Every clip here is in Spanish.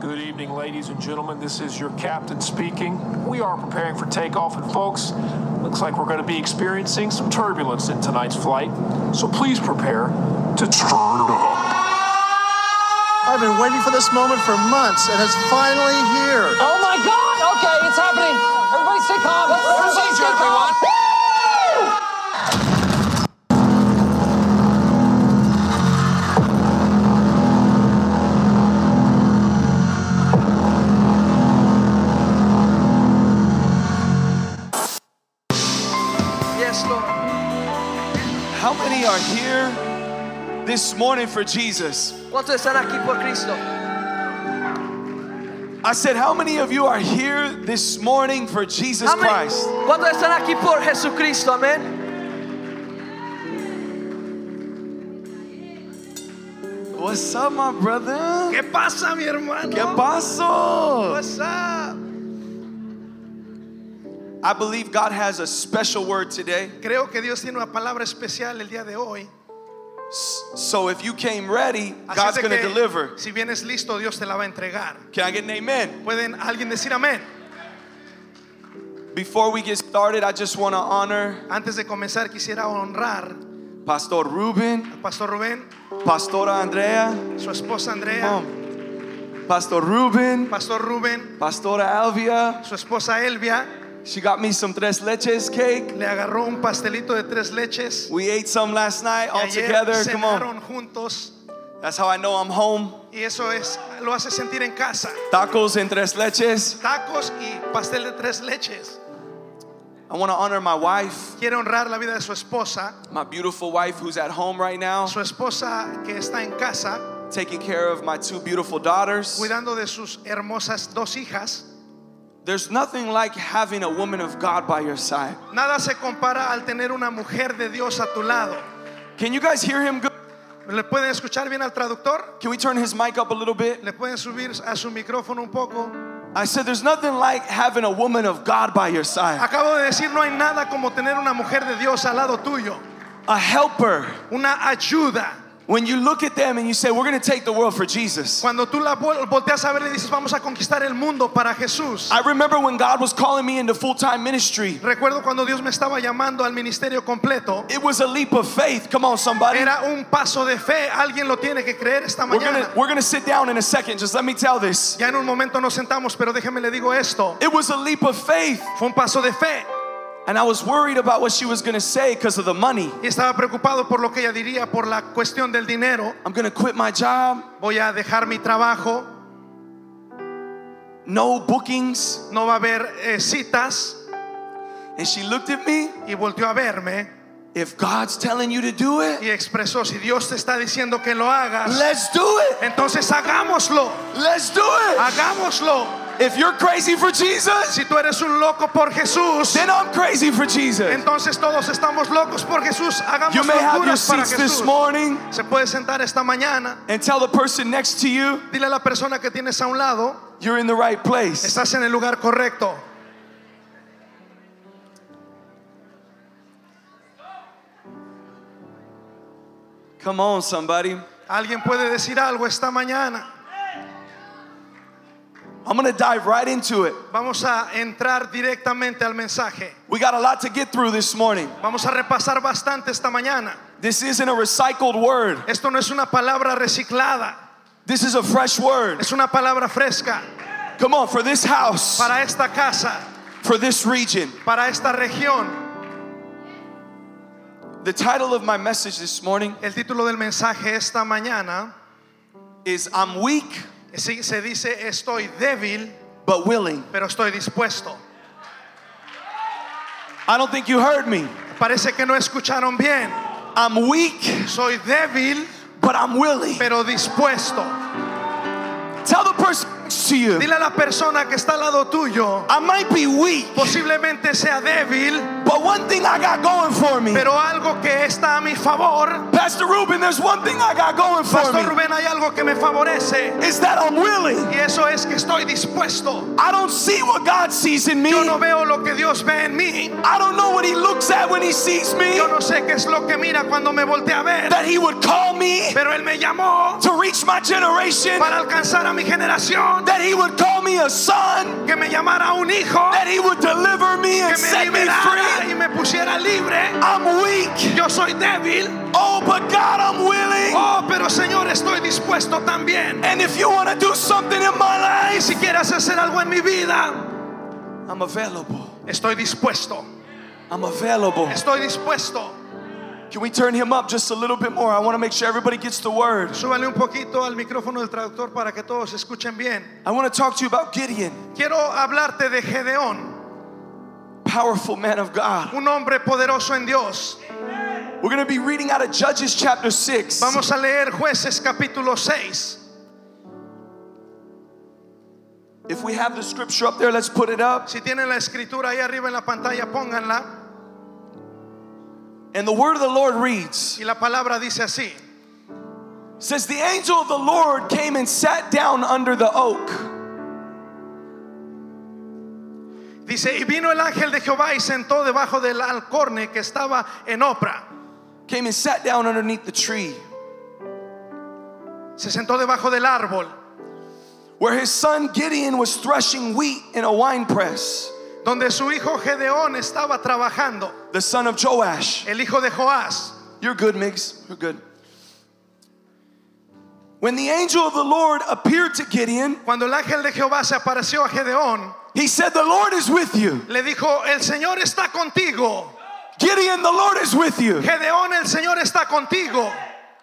Good evening, ladies and gentlemen. This is your captain speaking. We are preparing for takeoff, and folks, looks like we're going to be experiencing some turbulence in tonight's flight. So please prepare to turn it up. I've been waiting for this moment for months, and it's finally here. Oh my God! Okay, it's happening. Everybody stay calm. Everybody stay calm. This morning for Jesus? ¿Cuántos están aquí por Cristo? I said, How many of you are here this morning for Jesus Amén. Christ? ¿Cuántos están aquí por Jesucristo? Amén. What's up, my brother? ¿Qué pasa, mi hermano? ¿Qué pasó? What's up? I believe God has a special word today. Creo que Dios tiene una palabra especial el día de hoy. So if you came ready, Así God's going to deliver. Si vienes listo, Dios te la va a entregar. Can I get an amen? ¿Pueden alguien decir amén? Before we get started, I just want to honor Antes de comenzar, quisiera honrar Pastor Ruben, al Pastor Rubén, Pastora Andrea, su esposa Andrea, Mom, Pastor Ruben, Pastor Rubén, Pastora Alvia. su esposa Elvia. She got me some tres leches cake. Le agarró un pastelito de tres leches. We ate some last night all together. Come on. juntos. That's how I know I'm home. Y eso es, lo hace sentir en casa. Tacos and tres leches. Tacos y pastel de tres leches. I want to honor my wife, Quiere honrar la vida de su esposa. my beautiful wife who's at home right now, Su esposa que está en casa, taking care of my two beautiful daughters. cuidando de sus hermosas dos hijas. There's nothing like having a woman of God by your side. Nada se compara al tener una mujer de Dios a tu lado. Can you guys hear him good? ¿Le pueden escuchar bien al traductor? Can we turn his mic up a little bit? ¿Le pueden subir a su micrófono un poco? I said, There's nothing like having a woman of God by your side, Acabo de decir, no hay nada como tener una mujer de Dios al lado tuyo. a helper. Una ayuda. When you look at them and you say, We're going to take the world for Jesus. Cuando tú la volteas a ver y dices, vamos a conquistar el mundo para Jesús. I remember when God was calling me into full time ministry, Recuerdo cuando Dios me estaba llamando al ministerio completo. it was a leap of faith. Come on, somebody. Era un paso de fe. Alguien lo tiene que creer esta mañana. we're gonna sit down in a second. Just let me tell this. Ya en un momento nos sentamos, pero déjeme le digo esto. It was a leap of faith. Fue un paso de fe. And I was worried about what she was gonna say because of the money. Y estaba preocupado por lo que ella diría por la cuestión del dinero. I'm gonna quit my job, Voy a dejar mi trabajo. no bookings. No va a haber eh, citas. And she looked at me. Y volteó a verme If God's telling you to do it, y expresó, si Dios te está diciendo que lo hagas, let's do it. entonces hagámoslo. Let's do it. Hagámoslo. If you're crazy for Jesus, Si tú eres un loco por Jesús, then I'm crazy for Jesus. entonces todos estamos locos por Jesús. Hagamos You may have your locuras para seats this Jesús. morning Se puede sentar esta mañana. and tell the person next to you, Dile a la persona que tienes a un lado, you're in the right place. estás en el lugar correcto. Come on, somebody. Alguien puede decir algo esta mañana. I'm gonna dive right into it. Vamos a entrar directamente al mensaje. We got a lot to get through this morning. Vamos a repasar bastante esta mañana. This isn't a recycled word, Esto no es una palabra reciclada, this is a fresh word. es una palabra fresca Come on, for this house, para esta casa, for this region. para esta región. The title of my message this morning El título del mensaje esta mañana is I'm weak sí, se dice estoy débil, but willing. pero estoy dispuesto. I don't think you heard me. Parece que no escucharon bien. I'm weak Soy débil, but I'm willing. pero dispuesto. Tell the person you. Dile a la persona que está al lado tuyo, I might be weak, posiblemente sea débil, but one thing I got going for me. pero algo que está a mi favor. Pastor Ruben, there's one thing I got going for Pastor me. Rubén, hay algo que me favorece Is that I'm willing. y eso es que estoy dispuesto. I don't see what God sees in me. Yo no veo lo que Dios ve en mí. I don't know what He looks at when He sees me. Yo no sé qué es lo que mira cuando me voltea a ver, That He would call me pero Él me llamó to reach my generation. para alcanzar a mi generación, That He would call me a son. que me llamara un hijo, That He would deliver me and que me set me free. y me pusiera libre. I'm weak. Yo soy débil, Oh, but God, I'm willing. oh, pero Señor, estoy dispuesto también. And if you want to do something in my life, si quieres hacer algo en mi vida, I'm available. estoy dispuesto, I'm available. estoy dispuesto. Can we turn him up just a little bit more? I want to make sure everybody gets the word. Súbale un poquito al micrófono del traductor para que todos escuchen bien. I want to talk to you about Gideon, Quiero hablarte de Gedeón, powerful man of God. un hombre poderoso en Dios. We're going to be reading out of Judges chapter 6. Vamos a leer jueces capítulo 6. If we have the scripture up there, let's put it up. Si tienen la escritura ahí arriba en la pantalla, pónganla. And the word of the Lord reads Y la palabra dice así. says the angel of the Lord came and sat down under the oak. Dice, y vino el ángel de Jehová y sentó debajo del alcorne que estaba en Opra. Came and sat down underneath the tree Se sentó debajo del árbol, where his son Gideon was threshing wheat in a wine press. Donde su hijo Gedeón estaba trabajando, The son of Joash. el hijo de Joás. You're good, Migs. You're good. When the angel of the Lord appeared to Gideon, Cuando el ángel de Jehová se apareció a Gedeón, he said, The Lord is with you. le dijo, el Señor está contigo. Gideon, the Lord is with you. Gedeón, el Señor está contigo.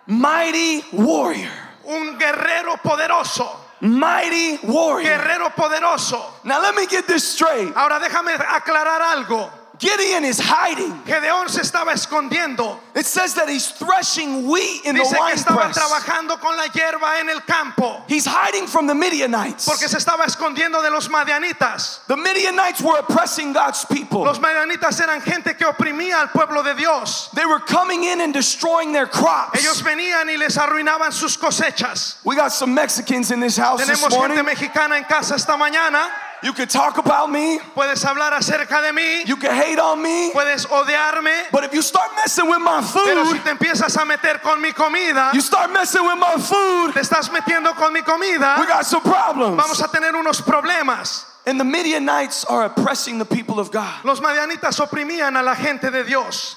Mighty warrior. Un guerrero poderoso. Mighty warrior. Guerrero poderoso. Now let me get this straight. Ahora déjame aclarar algo. Gideon is hiding. Gedeón se estaba escondiendo. It says that he's threshing wheat in the Dice que wine estaba press. trabajando con la hierba en el campo. He's hiding from the Midianites. Porque se estaba escondiendo de los madianitas. The Midianites were oppressing God's people. Los madianitas eran gente que oprimía al pueblo de Dios. They were coming in and destroying their crops. Ellos venían y les arruinaban sus cosechas. We got some Mexicans in this house this Tenemos gente morning. mexicana en casa esta mañana. You could talk about me, Puedes hablar acerca de mí. you can hate on me, Puedes odiarme. but if you start messing with my Pero si food, te empiezas a meter con mi comida, you start messing with my food, te estás metiendo con mi comida, we got some problems. vamos a tener unos problemas. And the Midianites are oppressing the people of God. Los madianitas oprimían a la gente de Dios.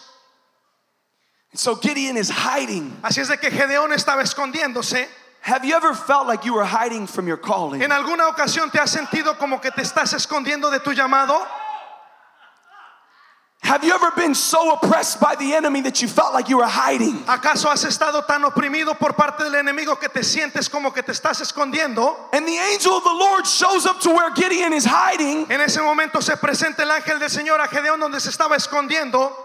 So Gideon is hiding. Así es de que Gedeón estaba escondiéndose. Have you ever felt like you were hiding from your calling? ¿En alguna ocasión te has sentido como que te estás escondiendo de tu llamado? Have you ever been so oppressed by the enemy that you felt like you were hiding? ¿Acaso has estado tan oprimido por parte del enemigo que te sientes como que te estás escondiendo? And the angel of the Lord shows up to where Gideon is hiding En ese momento se presenta el ángel del Señor a Gedeón donde se estaba escondiendo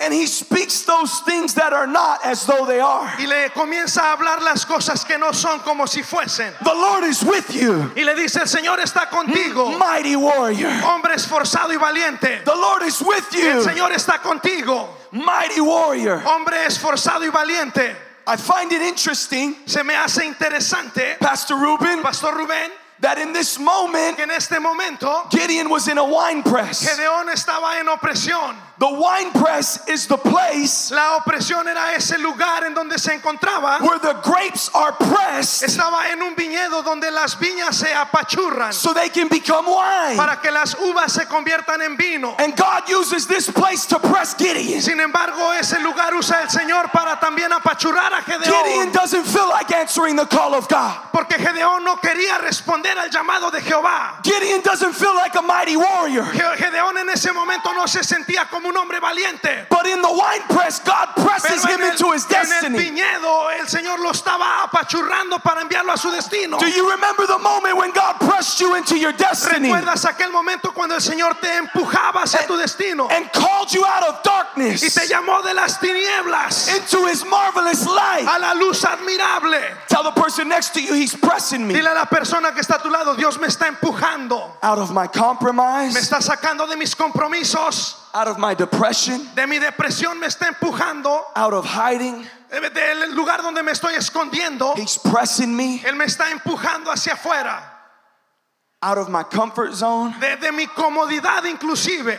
and he speaks those things that are not as though they are. y le comienza a hablar las cosas que no son como si fuesen. The Lord is with you, Y le dice, el Señor está contigo, mighty warrior. hombre esforzado y valiente. The Lord is with El you, Señor está contigo, mighty warrior. hombre esforzado y valiente. I find it interesting, Se me hace interesante, Pastor Ruben, Pastor Rubén, that in this moment, en este momento Gideon was in a wine press. Gedeón estaba en opresión. The wine press is the place La opresión era ese lugar en donde se encontraba. where the grapes are pressed Estaba en un viñedo donde las viñas se apachurran so they can become wine. para que las uvas se conviertan en vino. And God uses this place to press Gideon. Sin embargo, ese lugar usa el Señor para también apachurrar a Gideon Gedeón. doesn't feel like answering the call of God. Porque Gedeón no quería responder al llamado de Jehová. Gideon doesn't feel like a mighty warrior. Ge- Gedeón en ese momento no se sentía como un hombre valiente. But in the wine press, God presses him el, into his en el destiny. viñedo el Señor lo estaba apachurrando para enviarlo a su destino. Do you remember the moment when God pressed you into your destiny ¿Recuerdas aquel momento cuando el Señor te empujaba hacia tu destino and called you out of y darkness te llamó de las tinieblas into his marvelous light? a la luz admirable? Tell the person next to you, he's pressing me. Dile a la persona que está a tu lado, Dios me está empujando. out of my Me compromise, está sacando de mis compromisos, out of my depression, de mi depresión me está empujando, out of hiding. del lugar donde me estoy escondiendo. He's pressing me Él me está empujando hacia afuera, out of my comfort zone. de, de mi comodidad inclusive.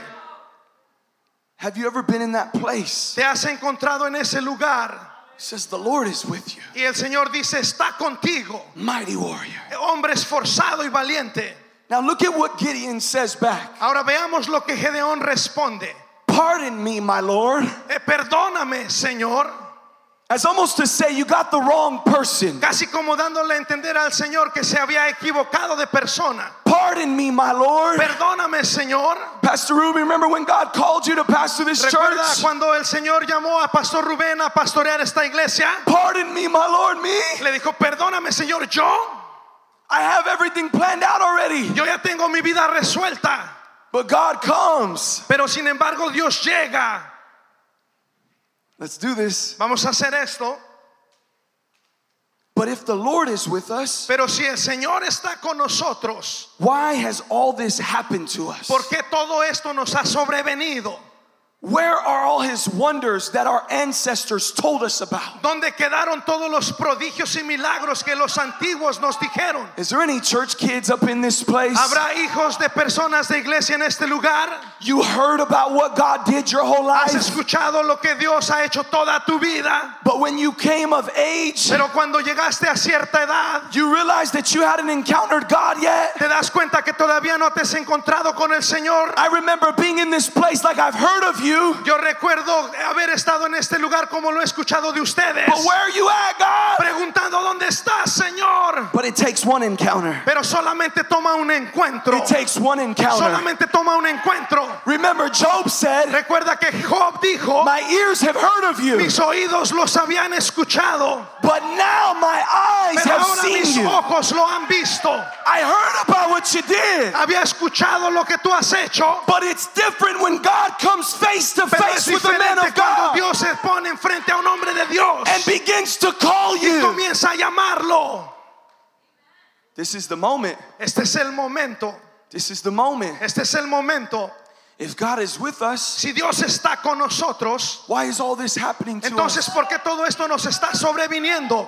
Have you ever been in that place? Te has encontrado en ese lugar says the Lord is with you, y el Señor dice, está contigo, mighty warrior. hombre esforzado y valiente. Now look at what Gideon says back. Ahora veamos lo que Gedeón responde. Pardon me, my Lord. Eh, perdóname, Señor. As almost to say, you got the wrong person. Casi como dándole a entender al Señor que se había equivocado de persona. Pardon me, my Lord. Perdóname, Señor. Pastor Ruby, remember when God called you to pastor this Recuerda church? cuando el Señor llamó a Pastor Rubén a pastorear esta iglesia. Pardon me, my Lord, me. Le dijo, perdóname, Señor, yo, I have everything planned out already. yo ya tengo mi vida resuelta. But God comes. Pero sin embargo, Dios llega. Let's do this. Vamos a hacer esto. But if the Lord is with us, Pero si el Señor está con nosotros, why has all this happened to us? ¿por qué todo esto nos ha sobrevenido? Where are all his wonders that our ancestors told us about? ¿Dónde quedaron todos los prodigios y milagros que los antiguos nos dijeron? Is there any church kids up in this place? ¿Habrá hijos de personas de iglesia en este lugar? You heard about what God did your whole ¿Has life, escuchado lo que Dios ha hecho toda tu vida? but when you came of age, Pero cuando llegaste a cierta edad, you realized that you hadn't encountered God yet. te das cuenta que todavía no te has encontrado con el Señor. I remember being in this place like I've heard of you, Yo recuerdo haber estado en este lugar como lo he escuchado de ustedes, but where are you at, God? preguntando dónde estás, Señor. But it takes one encounter. Pero solamente toma un encuentro. It takes one encounter. Solamente toma un encuentro. Remember, Job said, Recuerda que Job dijo, My ears have heard of you, mis oídos los habían escuchado, but now my eyes pero have ahora seen mis you. ojos lo han visto. I heard about what you did, Había escuchado lo que tú has hecho, but it's different when God comes face to pero face with a man of God Dios se pone enfrente a un hombre de Dios and begins to call y you. comienza a llamarlo. This is the moment. Este es el momento. This is the moment. Este es el momento. If God is with us, Si Dios está con nosotros, why is all this happening to entonces us? ¿por qué todo esto nos está sobreviniendo?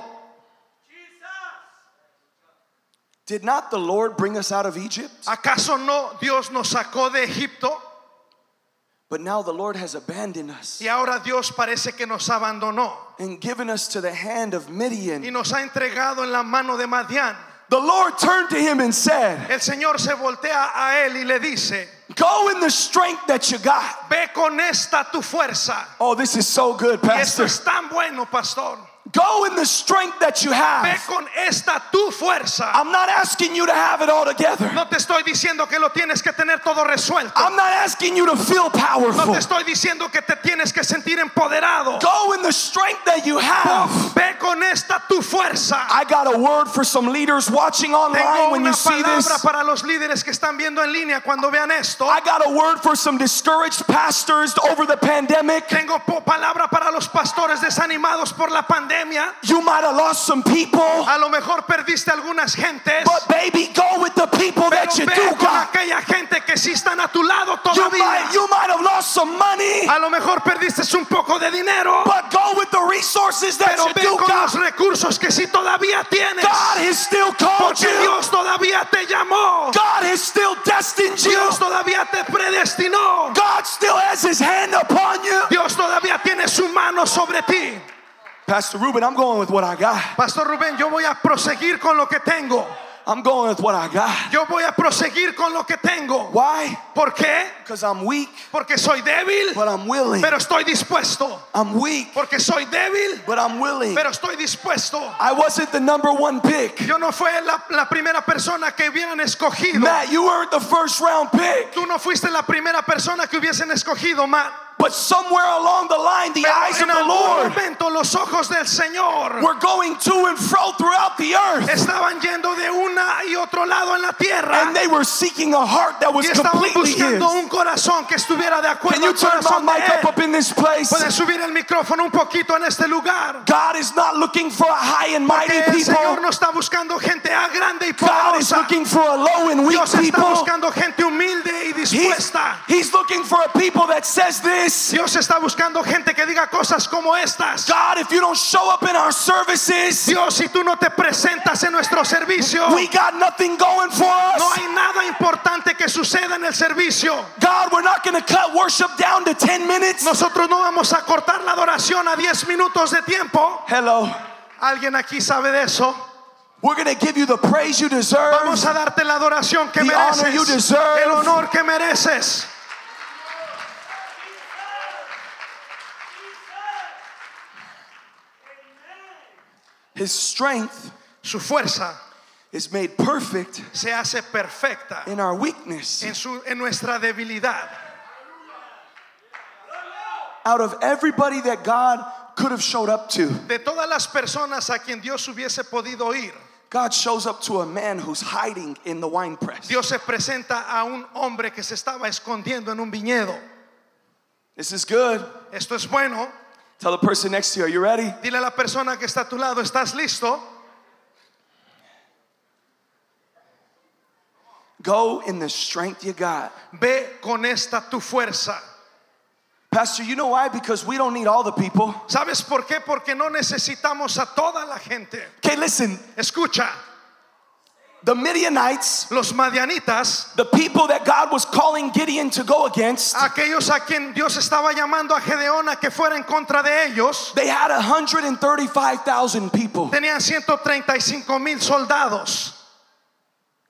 Did not the Lord bring us out of Egypt? ¿Acaso no Dios nos sacó de Egipto But now the Lord has abandoned us y ahora Dios parece que nos abandonó and given us to the hand of Midian. y nos ha entregado en la mano de Madián? The Lord turned to him and said, El Señor se voltea a él y le dice, Go in the strength that you got. ve con esta tu fuerza. Oh, this is so good, Y esto es tan bueno, pastor. Go in the strength that you Ve have. con esta tu fuerza. I'm not asking you to have it all together. No te estoy diciendo que lo tienes que tener todo resuelto. I'm not asking you to feel No powerful. te estoy diciendo que te tienes que sentir empoderado. Go in the strength that you have. Ve con esta tu fuerza. I got a word for some leaders watching online Tengo when una you see this. palabra para los líderes que están viendo en línea cuando vean esto. I got a word for some discouraged pastors over the pandemic. Tengo palabra para los pastores desanimados por la pandemia. You might have lost some people, A lo mejor perdiste algunas gentes. but baby, go with the people Pero that you ve do con got. aquella gente que sí están a tu lado You todavía. might, you might have lost some money, A lo mejor perdiste un poco de dinero. but go with the resources that Pero you ve do con los recursos que sí todavía tienes. God has still called Porque you. Dios todavía te llamó. God has still destined you. Dios todavía te predestinó. God still has his hand upon you. Dios todavía tiene su mano sobre ti. Pastor Ruben, I'm going with what I got. Pastor Rubén, yo voy a proseguir con lo que tengo. I'm going with what I got. Yo voy a proseguir con lo que tengo. Why? ¿Por qué? Because I'm weak, Porque soy débil, but I'm willing. pero estoy dispuesto. I'm weak, Porque soy débil, but I'm willing. pero estoy dispuesto. I wasn't the number one pick. Yo no fui la, la primera persona que hubieran escogido. Matt, you weren't the first round pick. Tú no fuiste la primera persona que hubiesen escogido, Matt. But somewhere along the line, the Pero eyes of the Lord momento los ojos del Señor were going to and fro throughout the earth. estaban yendo de una y otro lado en la tierra And they were seeking a heart that was y completely buscando His. un corazón que estuviera de acuerdo Can you turn my mic up up in this place? Pueden subir el micrófono un poquito en este lugar. God is not looking for a high and mighty Porque el Señor people. no está buscando gente a grande y God is poderosa. looking for a low and weak Dios está people. buscando gente humilde y He's, dispuesta. he's looking for a people that says this. Dios está buscando gente que diga cosas como estas. God, if you don't show up in our services, Dios, si tú no te presentas en nuestro servicio, we got nothing going for no us. hay nada importante que suceda en el servicio. God, we're not going to cut worship down to 10 minutes. Nosotros no vamos a cortar la adoración a 10 minutos de tiempo. Hello. ¿Alguien aquí sabe de eso? We're going to give you the praise you deserve. Vamos a darte la adoración que you mereces. deserve. El honor que mereces. His strength Su fuerza is made perfect se hace perfecta in our weakness. en, su, en nuestra debilidad. Out of everybody that God could have showed up to, De todas las personas a quien Dios hubiese podido ir, God shows up to a man who's hiding in the wine press. Dios se presenta a un hombre que se estaba escondiendo en un viñedo. This is good. Esto es bueno. Tell the person next to you, are you ready? Dile a la persona que está a tu lado, ¿estás listo? Go in the strength you got. Ve con esta tu fuerza. Pastor, you know why? Because we don't need all the people. ¿Sabes por qué? Porque no necesitamos a toda la gente. Okay, listen. Escucha, The Midianites, los madianitas, the people that God was calling Gideon to go against, aquellos a quien Dios estaba llamando a Gedeón a que fuera en contra de ellos, they had 135,000 people. tenían 135 mil soldados.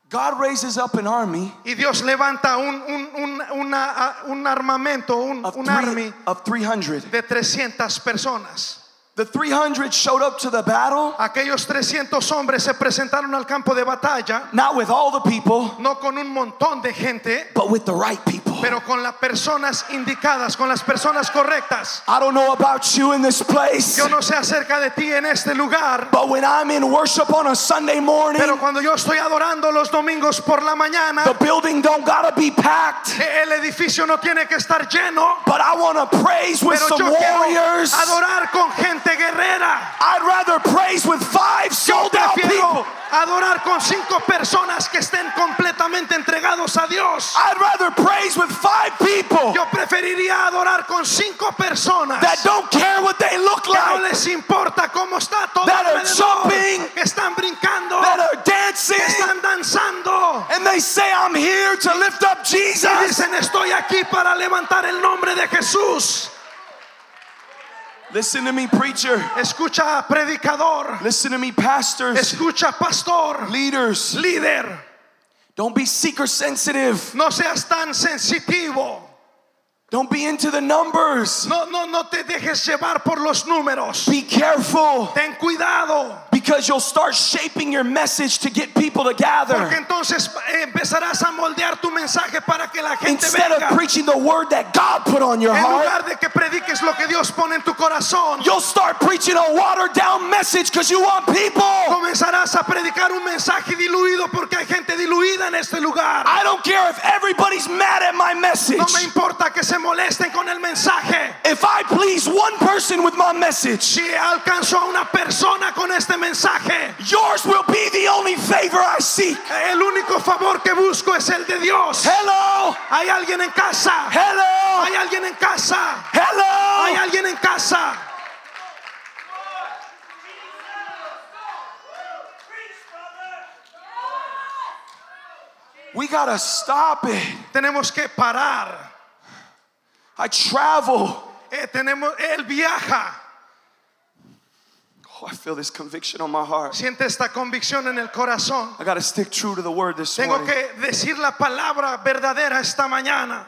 God raises up an army Y Dios levanta un, un, un, una- un armamento, un, of, un three- army of 300. de 300 personas. The 300 showed up to the battle, Aquellos 300 hombres se presentaron al campo de batalla, not with all the people, no con un montón de gente, but with the right people. pero con las personas indicadas, con las personas correctas. I don't know about you in this place, Yo no sé acerca de ti en este lugar, but when I'm in worship on a Sunday morning, pero cuando yo estoy adorando los domingos por la mañana, the building don't gotta be packed, el edificio no tiene que estar lleno, but I want to praise with pero some yo quiero warriors. adorar con gente guerrera. I'd rather praise with five sold out people. adorar con cinco personas que estén completamente entregados a Dios. I'd rather praise with five people Yo preferiría adorar con cinco personas that don't care what they look que no like, les importa cómo está todo That are jumping, que están brincando, that are dancing, que están danzando. and they say, I'm here to lift up Y Jesus. dicen, estoy aquí para levantar el nombre de Jesús. Listen to me, preacher. Escucha, predicador. Listen to me, pastors, Escucha, pastor. leaders. Líder. Don't be seeker sensitive. No seas tan sensitivo. Don't be into the numbers. No, no, no te dejes llevar por los números. Be careful Ten cuidado. Because you'll start shaping your message to get people to Porque gather. entonces eh, empezarás a moldear tu mensaje para que la gente Instead venga. of preaching the word that God put on your En heart, lugar de que prediques lo que Dios pone en tu corazón, you'll start preaching a watered down message because you want people. comenzarás a predicar un mensaje diluido porque hay gente diluida en este lugar. I don't care if everybody's mad at my message. No me importa que se molesten con el mensaje. If I please one person with my message, Si alcanzo a una persona con este mensaje, yours will be the only favor I seek. el único favor que busco es el de Dios. Hello, Hay alguien en casa. hello, Hay alguien en casa. Hay hello. alguien en casa. We gotta stop it. Tenemos que parar. I travel. Eh, tenemos, él viaja. Oh, I feel this conviction on my heart. Siente esta convicción en el corazón. I gotta stick true to the word this Tengo morning. que decir la palabra verdadera esta mañana.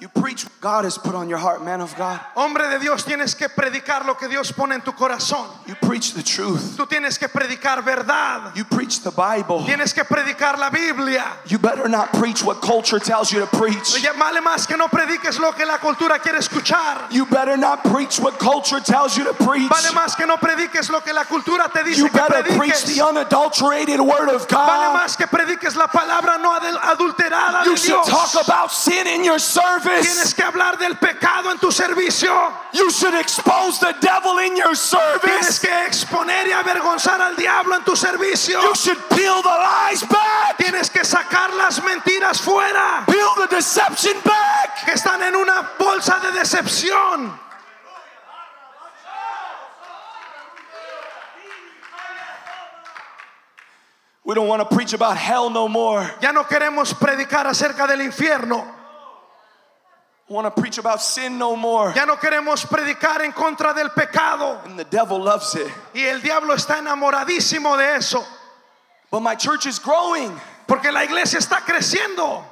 You preach what God has put on your heart, man of God. Hombre de Dios, tienes que predicar lo que Dios pone en tu corazón. You preach the truth. Tú tienes que predicar verdad. You preach the Bible. Tienes que predicar la Biblia. You better not preach what culture tells you to preach. Vale más que no prediques lo que la cultura quiere escuchar. You better not preach what culture tells you to preach. Vale más que no prediques lo que la cultura te dice You que better preach the unadulterated word of Vale God. más que prediques la palabra no adul- adulterada You de should talk about sin in your Tienes service. que hablar del pecado en tu servicio. You should expose the devil in your Tienes service. que exponer y avergonzar al diablo en tu servicio. You should peel the lies back. Tienes que sacar las mentiras fuera Peel the deception back. que están en una bolsa de decepción. We don't want to preach about hell no more. Ya no queremos predicar acerca del infierno. Want to preach about sin no more. Ya no queremos predicar en contra del pecado. And the devil loves it. Y el diablo está enamoradísimo de eso. But my church is growing. Porque la iglesia está creciendo.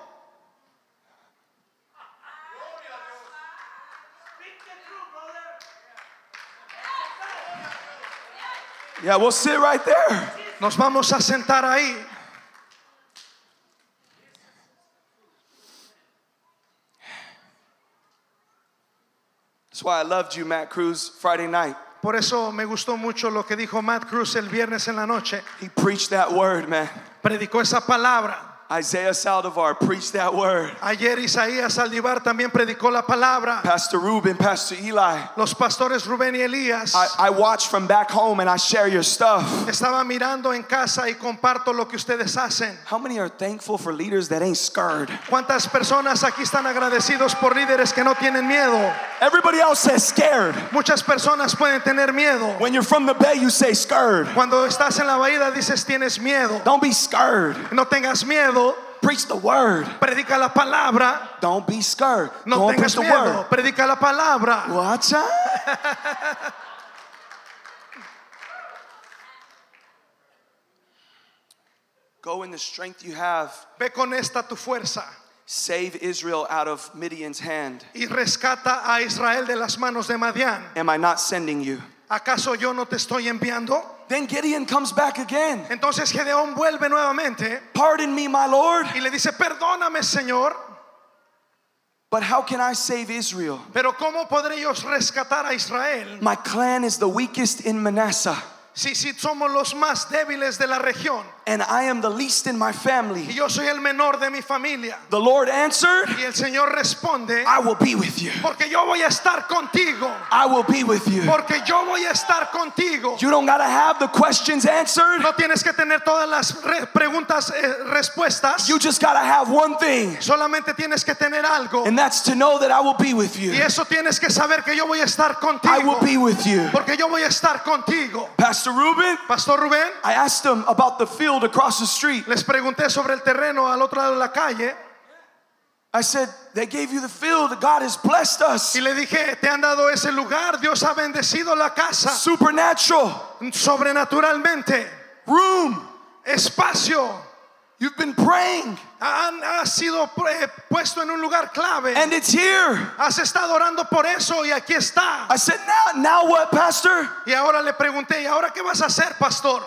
Yeah, we'll sit right there. Nos vamos a sentar ahí. That's why I loved you, Matt Cruz, Friday night. Por eso me gustó mucho lo que dijo Matt Cruz el viernes en la noche. He preached that word, man. Predicó esa palabra. Isaiah Saldivar preached that word. Ayer Isaías Saldivar también predicó la palabra. Pastor Ruben, Pastor Eli. Los pastores Rubén y Elías. I, I watch from back home and I share your stuff. Estaba mirando en casa y comparto lo que ustedes hacen. How many are thankful for leaders that ain't scared? ¿Cuántas personas aquí están agradecidos por líderes que no tienen miedo? Everybody else says scared. Muchas personas pueden tener miedo. When you're from the bay, you say scared. Cuando estás en la bahía dices tienes miedo. Don't be scared. No tengas miedo. Preach the word. Predica la palabra. Don't be scared. No Go and preach tengas the miedo. word. Predica la palabra. Watch out. Go in the strength you have. Ve con esta tu fuerza Save Israel out of Midian's hand. y rescata a Israel de las manos de Madián. Am I not sending you? ¿Acaso yo no te estoy enviando? Then Gideon comes back again. Entonces Gedeón vuelve nuevamente Pardon me, my Lord. y le dice, perdóname Señor, But how can I save Israel? pero ¿cómo podré yo rescatar a Israel My clan is the weakest in Manasseh, si, si somos los más débiles de la región and I am the least in my y family. yo soy el menor de mi familia? The Lord answered, Y el Señor responde, I will be with you. porque yo voy a estar contigo, I will be with you. porque yo voy a estar contigo. You don't got to have the questions answered. No tienes que tener todas las re- preguntas, eh, respuestas. You just got to have one thing, Solamente tienes que tener algo. and that's to know that I will be with you. Y eso tienes que saber que yo voy a estar I will be with you. Porque yo voy a estar contigo. Pastor Ruben, Pastor Rubén, I asked him about the field across the street. les pregunté sobre el terreno al otro lado de la calle I said, They gave you the field. God has blessed us. y le dije, te han dado ese lugar, Dios ha bendecido la casa Supernatural. sobrenaturalmente. Room. Espacio. You've been praying, Han, ha sido puesto en un lugar clave. and it's here. Has estado orando por eso y aquí está. I said, Now, now what, Pastor? Y ahora le pregunté, ¿y ahora qué vas a hacer, pastor?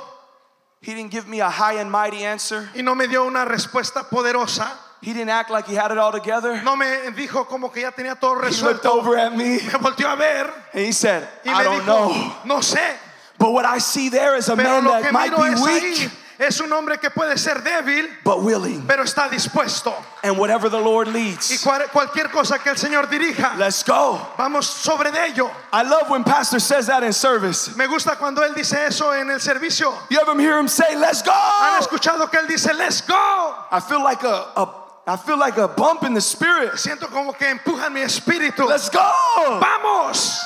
He didn't give me a high and mighty answer. Y no me dio una respuesta poderosa. He didn't act like he had it all together. No me dijo como que ya tenía todo resuelto. He looked over at me Me volteó a ver and he said, y I don't dijo, know. no sé, But what I see there is a pero man that que might be weak, ahí. Es un hombre que puede ser débil, but willing. pero está dispuesto. And whatever the Lord Y leads, cual- cualquier cosa que el Señor dirija, let's go. vamos sobre de ello. I love when Pastor says that in service. Me gusta cuando él dice eso en el servicio. You ever hear him say, Let's go? Han escuchado que él dice, let's go. I feel like a, a I feel like a bump in the spirit. Siento como que empujan mi espíritu. Let's go. Vamos.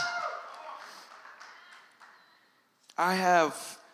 I have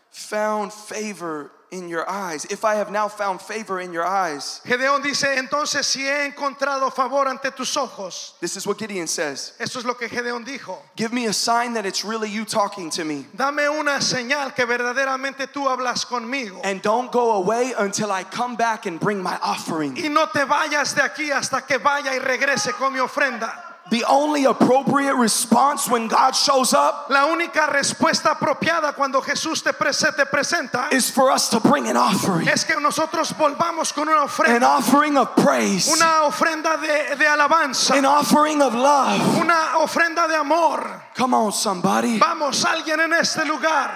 found favor in your eyes, if I have now found favor in your eyes, Gedeón dice, entonces si he encontrado favor ante tus ojos. this is what Gideon says Esto es lo que Gedeón dijo. Give me a sign that it's really you talking to me. Dame una señal que verdaderamente tú hablas conmigo. And don't go away until I come back and bring my offering. Y no te vayas de aquí hasta que vaya y regrese con mi ofrenda. The only appropriate response when God shows up La única respuesta apropiada cuando Jesús te, prese, te presenta is for us to bring an offering, es que nosotros volvamos con una ofrenda. an offering of praise, una ofrenda de, de alabanza, an offering of love. una ofrenda de amor. Come on, somebody. Vamos, alguien en este lugar.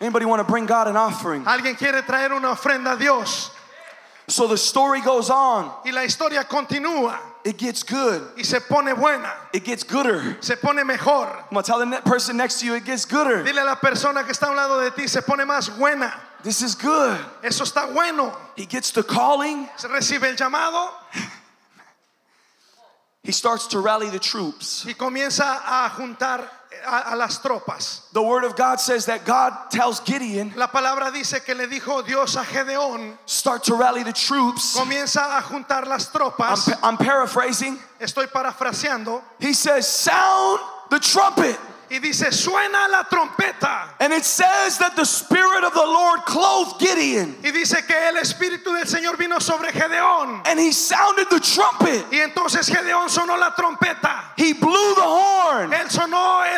Anybody want to bring God an offering? Alguien quiere traer una ofrenda a Dios. So the story goes on. Y la historia continúa It gets good. y se pone buena, It gets gooder. se pone mejor. Come on, tell the person next to you it gets gooder. Dile a la persona que está a un lado de ti, se pone más buena. This is good. Eso está bueno. He gets the calling. Se recibe el llamado He starts to rally the troops. y comienza a juntar a, a las tropas. The word of God says that God tells Gideon, La palabra dice que le dijo Dios a Gedeón, start to rally the troops. comienza a juntar las I'm, tropas. pa- I'm paraphrasing. Estoy parafraseando. He says, sound the trumpet. Y dice, suena la trompeta. And it says that the Spirit of the Lord clothed Gideon. Y dice que el Espíritu del Señor vino sobre Gedeón. And he sounded the trumpet. Y entonces Gedeón sonó la trompeta. He blew the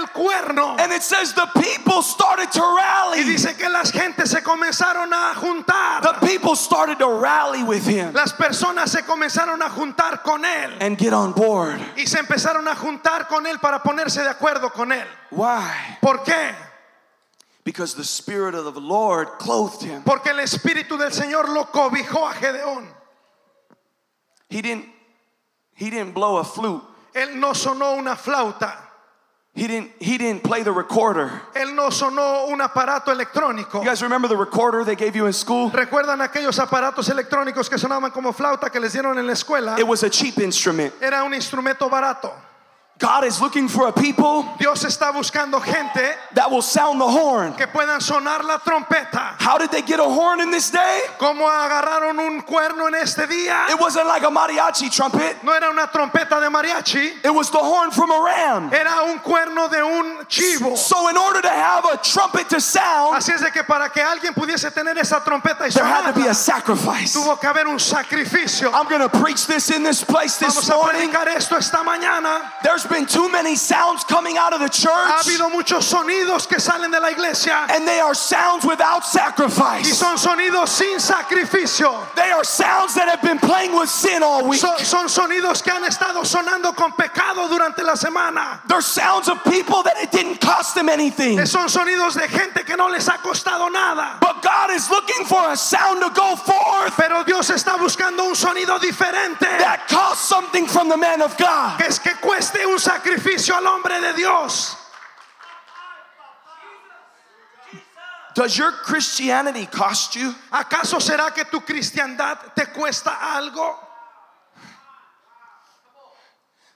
el cuerno. And it says the people started to Y rally. dice que las gentes se comenzaron a juntar. The people started to rally with him Las personas se comenzaron a juntar con él. and get on board. Y se empezaron a juntar con él para ponerse de acuerdo con él. Why? ¿Por qué? Because the Spirit of the Lord clothed him. Porque el Espíritu del Señor lo cobijó a Gedeón. He didn't he didn't blow a flute. Él no sonó una flauta. He didn't he didn't play the recorder. Él no sonó un aparato electrónico. You guys remember the recorder they gave you in school? ¿Recuerdan aquellos aparatos electrónicos que sonaban como flauta que les dieron en la escuela? It was a cheap instrument. Era un instrumento barato. God is looking for a people Dios está buscando gente that will sound the horn. que puedan sonar la trompeta. How did they get a horn in this day? ¿Cómo agarraron un cuerno en este día? It wasn't like a mariachi trumpet. No era una trompeta de mariachi, It was the horn from a ram. era un cuerno de un chivo. So in order to have a trumpet to sound, Así es de que para que alguien pudiese tener esa trompeta y there had to be a sacrifice. tuvo que haber un sacrificio. I'm going to preach this in this place this Vamos a morning. predicar esto esta mañana. There's been too many sounds coming out of the Ha church, habido muchos sonidos que salen de la iglesia and they are sounds without y sacrifice. son sonidos sin sacrificio. They are sounds that have been playing with sin all week. Son sonidos que han estado sonando con pecado durante la semana. They're sounds of people that it didn't cost them anything. Son sonidos de gente que no les ha costado nada. But God is looking for a sound to go forth Pero Dios está buscando un sonido diferente. that costs something from the man of God. Que es que cueste un sacrificio al hombre de Dios. Does your Christianity cost you? ¿Acaso será que tu cristiandad te cuesta algo?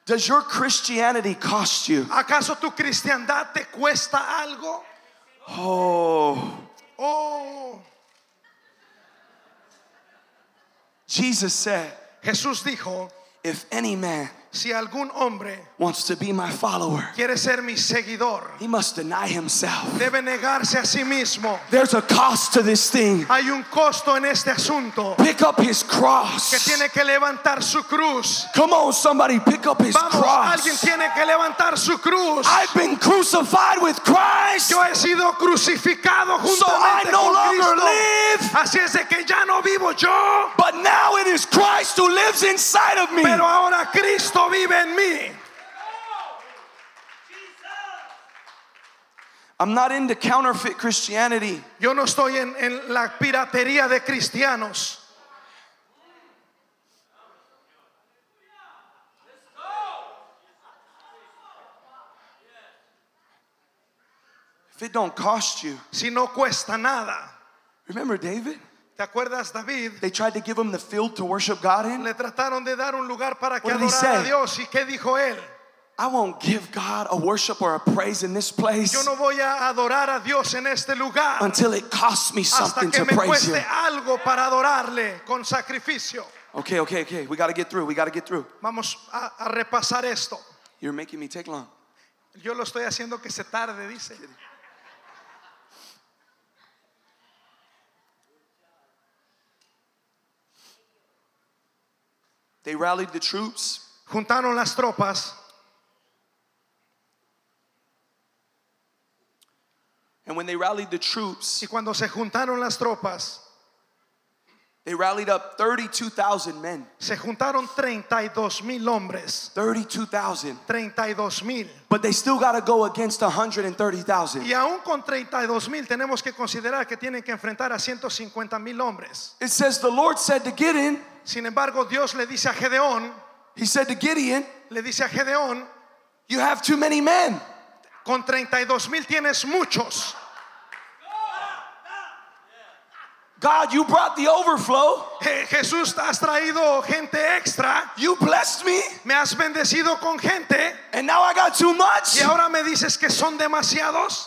Does your Christianity cost you? ¿Acaso tu cristiandad te cuesta algo? Oh, Oh, Jesus said, Jesús dijo, if any man si algún hombre wants to be my follower, quiere ser mi seguidor, he must deny himself. debe negarse a sí mismo. There's a cost to this thing. Hay un costo en este asunto Pick up his que cross. tiene que levantar su cruz. Come on, somebody, pick up his Vamos, alguien cross. tiene que levantar su cruz. I've been crucified with Christ, Yo he sido crucificado so I no con longer Cristo. live, Así es de que ya no vivo yo, but now it is Christ who lives inside of me. pero ahora Cristo vive en mí. I'm not into counterfeit Christianity. Yo no estoy en, en la piratería de cristianos. If it don't cost you, Si no cuesta nada. remember David? ¿Te acuerdas, David? They tried to give him the field to worship God in. Le trataron de dar un lugar para que What did he adorara a? Dios. ¿Y qué dijo él? I won't give God a worship or a praise in this place Yo no voy a adorar a Dios en este lugar until it costs me hasta something que to me praise Him. algo para adorarle con sacrificio. Okay, okay, okay. We got to get through. We got to get through. Vamos a, a repasar esto. You're making me take long. Yo lo estoy haciendo que se tarde, dice. They rallied the troops. Juntaron las tropas And when they rallied the troops, y cuando se juntaron las tropas, they rallied up 32,000 men. se juntaron 32 mil hombres. 32,000. 32 mil. But they still got to go against 130,000. Y aún con 32 mil tenemos que considerar que tienen que enfrentar a 150 mil hombres. It says the Lord said to Gideon, Sin embargo, Dios le dice a Gedeón, He said to Gideon, le dice a Gedeón, You have too many men. con 32 mil tienes muchos. God, you brought the overflow. Je- Jesús, has traído gente extra, You blessed me. me has bendecido con gente And now I got too much. y ahora me dices que son demasiados.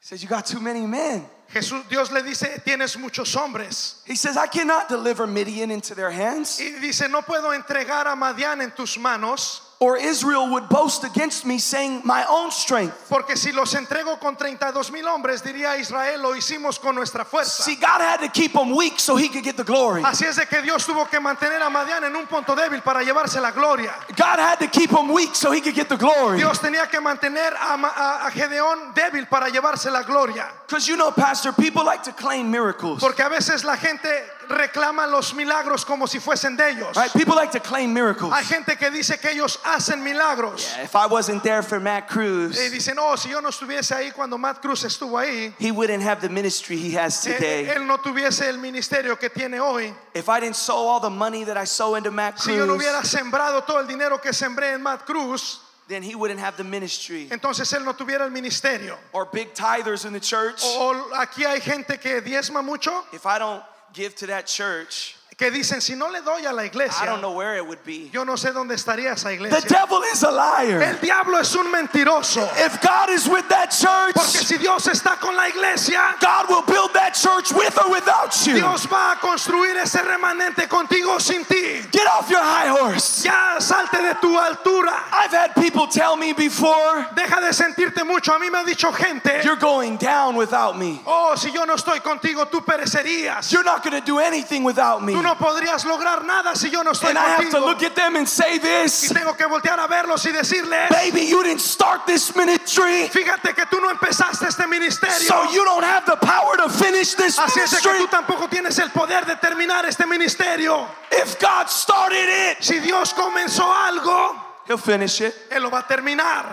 He says, You got too many men. Jesús, Dios le dice, tienes muchos hombres. He says, I cannot deliver Midian into their hands, Y dice, no puedo entregar a Madián en tus manos, or Israel would boast against me, saying, My own strength. porque si los entrego con 32 mil hombres, diría Israel, lo hicimos con nuestra fuerza. See, God had to keep them weak so he could get the glory. Así es de que Dios tuvo que mantener a Madián en un punto débil para llevarse la gloria. God had to keep them weak so he could get the glory. Dios tenía que mantener a, a- a Gedeón débil para llevarse la gloria. Because you know, Pastor, people like to claim miracles. Porque a veces la gente reclama los milagros como si fuesen de ellos. Right? People like to claim miracles. Hay gente que dice que ellos hacen milagros. If I wasn't there for Matt Cruz, Y dicen, oh, si yo no estuviese ahí cuando Matt Cruz estuvo ahí, he wouldn't have the ministry he has eh, today. él no tuviese el ministerio que tiene hoy. If I didn't sow all the money that I sow into Matt Si yo no Cruz, hubiera sembrado todo el dinero que sembré en Matt Cruz, then he wouldn't have the ministry. entonces él no tuviera el ministerio. Or big tithers in the church. O aquí hay gente que diezma mucho, If I don't give to that church, que dicen, si no le doy a la I iglesia, don't know where it would be. yo no sé dónde estaría esa The iglesia. devil is a liar. El diablo es un mentiroso. If God is with that Porque church, si Dios está con la iglesia, God will build that church with or without you. Dios va a construir ese remanente contigo o sin ti. Get off your high horse. Ya salte de tu altura. I've had people tell me before, Deja de sentirte mucho. A mí me ha dicho gente, you're going down without me. oh, si yo no estoy contigo, tú perecerías. You're not going to do anything without me. No podrías lograr nada si yo no estoy And I have to contigo. look at them and say Y this tengo que voltear a verlos y decirles, Baby, you didn't start this ministry, fíjate que tú no empezaste este ministerio. so you don't have the power to finish this Así es de que ministry. tú tampoco tienes el poder de terminar este ministerio. If God started it, Si Dios comenzó algo, He'll finish it. Él lo va a terminar.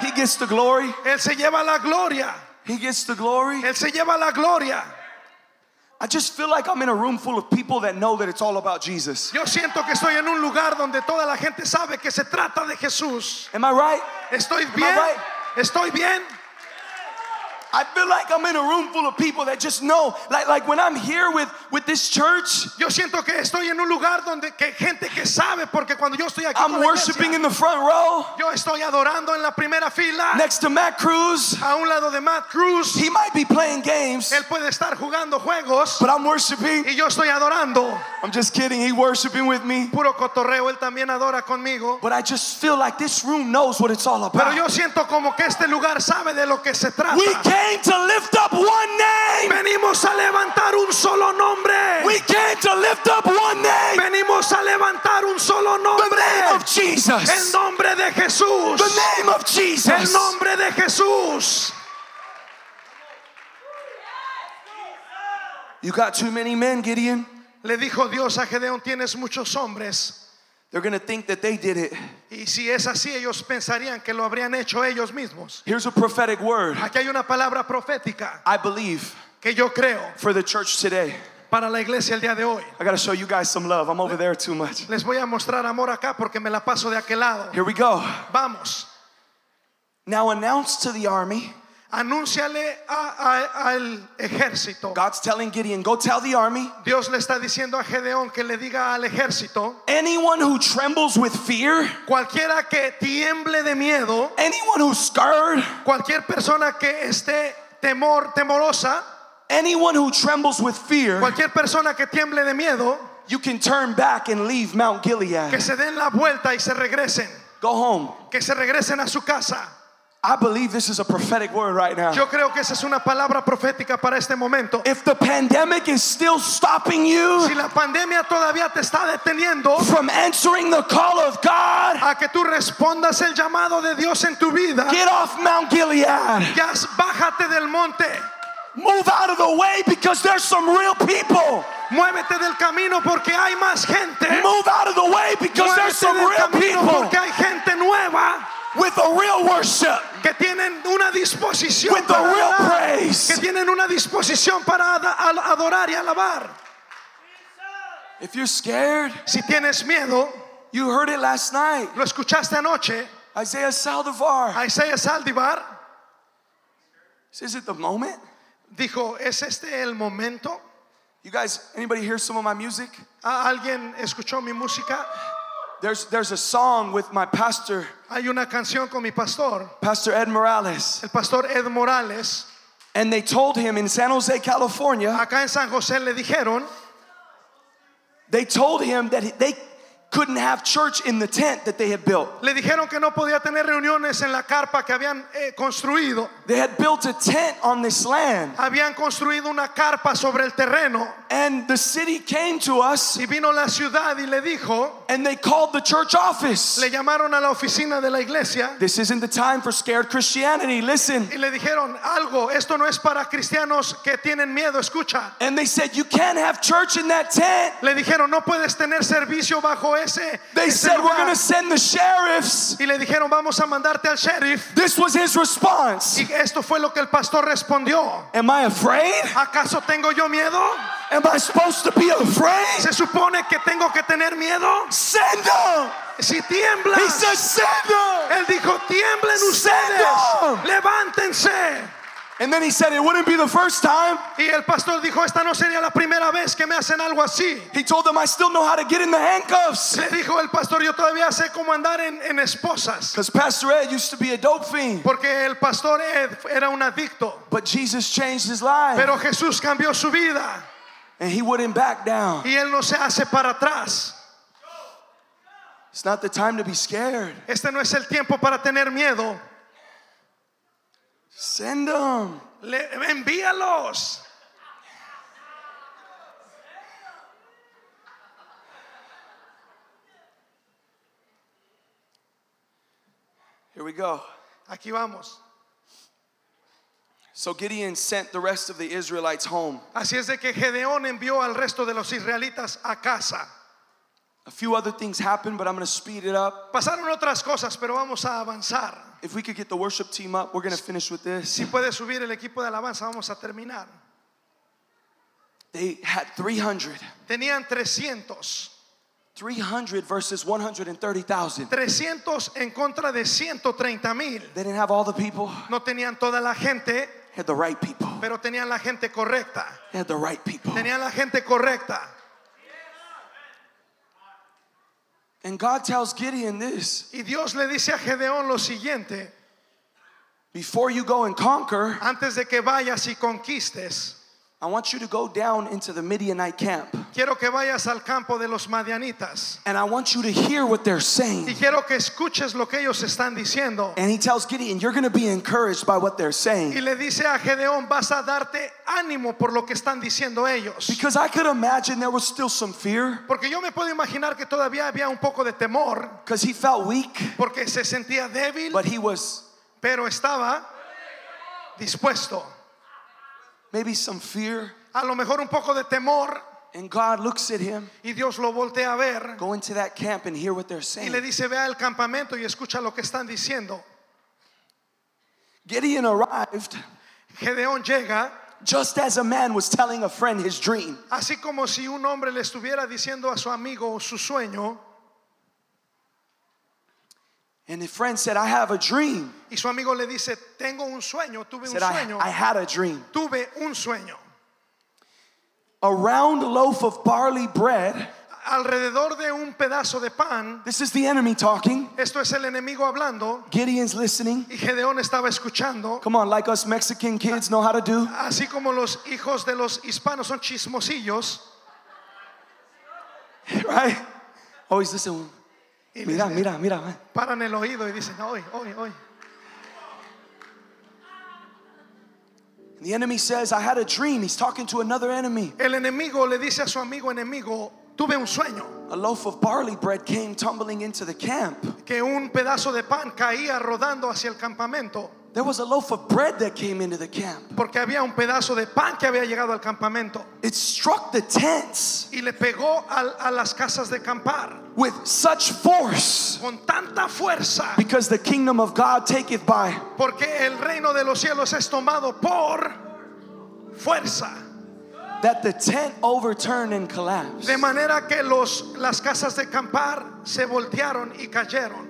He gets the glory. Él se lleva la gloria. He gets the glory. Él se lleva la gloria. I just feel like I'm in a room full of people that know that it's all about Jesus. Yo siento que estoy en un lugar donde toda la gente sabe que se trata de Jesús. Am I right? ¿Estoy I bien? right? ¿Estoy bien? I feel like I'm in a room full of people that just know. Like, like when I'm here with, with this church, Yo siento que estoy en un lugar donde que gente que sabe porque cuando yo estoy aquí I'm worshiping iglesia, in the front row yo estoy adorando en la primera fila next to Matt Cruz. a un lado de Matt Cruz. He might be playing games, Él puede estar jugando juegos but I'm worshiping. y yo estoy adorando. I'm just kidding. He worshiping with me. Puro cotorreo, él también adora conmigo. But I just feel like this room knows what it's all Pero yo about. siento como que este lugar sabe de lo que se trata. We came to lift up one name. Venimos a levantar un solo nombre. We came to lift up one name. Venimos a levantar un solo The nombre. name of El Jesus. nombre de Jesús. The name of El Jesus. nombre de Jesús. You got too many men, Gideon. Le dijo Dios a Gedeón, tienes muchos hombres. They're going to think that they did it. Y si es así, ellos pensarían que lo habrían hecho ellos mismos. Here's a prophetic word. Aquí hay una palabra profética I believe que yo creo for the church today. para la iglesia el día de hoy. I got to show you guys some love. I'm over there too much. Les voy a mostrar amor acá porque me la paso de aquel lado. Here we go. Vamos. Now announce to the army Anúnciale a- a- al ejército. God's telling Gideon, go tell the army, Dios le está diciendo a Gedeón que le diga al ejército, anyone who trembles with fear, cualquiera que tiemble de miedo, anyone who's scared, cualquier persona que esté temor, temorosa, anyone who trembles with fear, cualquier persona que tiemble de miedo, you can turn back and leave Mount que Gilead. se den la vuelta y se regresen, Go home. que se regresen a su casa. I believe this is a prophetic word right now. Yo creo que esa es una palabra profética para este momento. If the pandemic is still stopping you Si la pandemia todavía te está deteniendo from answering the call of God, a que tú respondas el llamado de Dios en tu vida, get off Mount Gilead. ya bájate del monte, Move out of the way because there's some real people. muévete del camino porque hay más gente. Move out of the way because there's Muévete some del real people porque hay gente nueva with a real worship, que tienen una disposición with para real adorar, praise. que tienen una disposición para adorar y alabar. If you're scared, Si tienes miedo, you heard it last night. lo escuchaste anoche, Isaiah Saldivar a Isaías Saldivar Is it the moment? dijo, ¿es este el momento? You guys, anybody hear some of my music? ¿A- ¿Alguien escuchó mi música? There's, there's a song with my pastor, Hay una canción con mi pastor, Pastor Ed Morales. el pastor Ed Morales. And they told him in San Jose, California, Acá en San José le dijeron they told him that they couldn't have church in the tent that they had built. Le dijeron que no podía tener reuniones en la carpa que habían eh, construido. They had built a tent on this land. Habían construido una carpa sobre el terreno. And the city came to us Y vino la ciudad y le dijo, and they called the church office. le llamaron a la oficina de la iglesia This isn't the time for scared Christianity. Listen. y le dijeron algo, esto no es para cristianos que tienen miedo, escucha. And they said, You can't have church in that tent. Le dijeron, no puedes tener servicio bajo ese, They ese said, We're lugar". going to send the sheriffs. Y le dijeron, vamos a mandarte al sheriff. This was his response. Y esto fue lo que el pastor respondió. Am I afraid? ¿Acaso tengo yo miedo? Am I supposed to be afraid? ¿Se supone que tengo que tener miedo? Send them. Si tiemblas, He said, Send them. él dijo, tiemblen ustedes, them. levántense. And then he said, It wouldn't be the first time. Y el pastor dijo, esta no sería la primera vez que me hacen algo así. He told them, I still know how to get in the handcuffs. Le dijo el pastor, yo todavía sé cómo andar en, en esposas. Because Pastor Ed used to be a dope fiend. Porque el pastor Ed era un adicto. But Jesus changed his life. Pero Jesús cambió su vida. And he wouldn't back down. Y él no se hace para atrás. It's not the time to be scared. Este no es el tiempo para tener miedo. Send them. Le- envíalos. Here we go. Aquí vamos. So Gideon sent the rest of the Israelites home. Así es de que Gedeón envió al resto de los israelitas a casa. A few other things happened, but I'm going to speed it up. Pasaron otras cosas, pero vamos a avanzar. If we could get the worship team up, we're going to finish with this. Si puede subir el equipo de alabanza, vamos a terminar. They had 300. Tenían 300. 300 versus 130,000. 300 en contra de 130 mil. They didn't have all the people, No tenían toda la gente, they had the right people. pero tenían la gente correcta. They had the right people. Tenían la gente correcta. And God tells Gideon this. Y Dios le dice a Gedeón lo siguiente, before you go and conquer, antes de que vayas y conquistes, I want you to go down into the Midianite camp. quiero que vayas al campo de los madianitas. And I want you to hear what they're Y saying. quiero que escuches lo que ellos están diciendo. And he tells Gideon, You're going to be encouraged by what they're Y saying. le dice a Gedeón, vas a darte ánimo por lo que están diciendo ellos. Because I could imagine there was still some fear Porque yo me puedo imaginar que todavía había un poco de temor, because he felt weak, porque se sentía débil, but he was pero estaba dispuesto. Maybe some fear. A lo mejor un poco de temor, And God looks at him, y Dios lo voltea a ver go into that camp and hear what they're saying. y le dice, ve al campamento y escucha lo que están diciendo. Gideon arrived Gedeón llega, just as a man was telling a friend his dream. así como si un hombre le estuviera diciendo a su amigo su sueño, And his friend said, I have a dream. Y su amigo le dice, tengo un sueño, tuve un Said, I, sueño, I had a dream. tuve un sueño. A round loaf of barley bread. Alrededor de un pedazo de pan, This is the enemy talking. esto es el enemigo hablando, Gideon's listening. y Gedeón estaba escuchando. Come on, like us Mexican kids know how to do. Así como los hijos de los hispanos son chismosillos, Right? Always listen. Y Mira, les mira, mira. paran el oído y dicen, hoy, hoy, hoy. The enemy says, I had a dream. He's talking to another enemy. El enemigo le dice a su amigo enemigo, tuve un sueño, A loaf of barley bread came tumbling into the camp. que un pedazo de pan caía rodando hacia el campamento, There was a loaf of bread that came into the camp. porque había un pedazo de pan que había llegado al campamento It struck the tents y le pegó al- a, las casas de campar with such force con tanta fuerza, because the kingdom of God taketh by. porque el reino de los cielos es tomado por fuerza. That the tent overturned and collapsed. De manera que los, las casas de campar se voltearon y cayeron.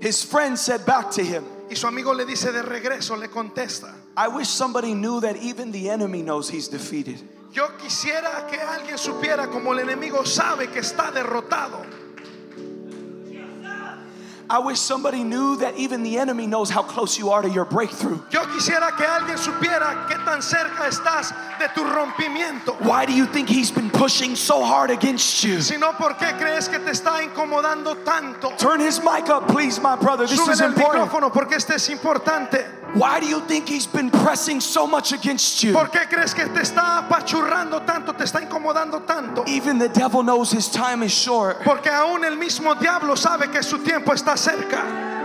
His friend said back to him, Y su amigo le dice de regreso, le contesta, I wish somebody knew that even the enemy knows he's defeated. yo quisiera que alguien supiera como el enemigo sabe que está derrotado. I wish somebody knew that even the enemy knows how close you are to your breakthrough. Yo quisiera que alguien supiera qué tan cerca estás de tu rompimiento. Why do you think he's been pushing so hard against you? ¿por qué crees que te está incomodando tanto? Turn his mic up, please, my brother. This is el important. micrófono porque este es importante. Why do you think he's been pressing so much against you? ¿Por qué crees que te está apachurrando tanto, te está incomodando tanto? Even the devil knows his time is short. Porque aún el mismo diablo sabe que su tiempo está cerca.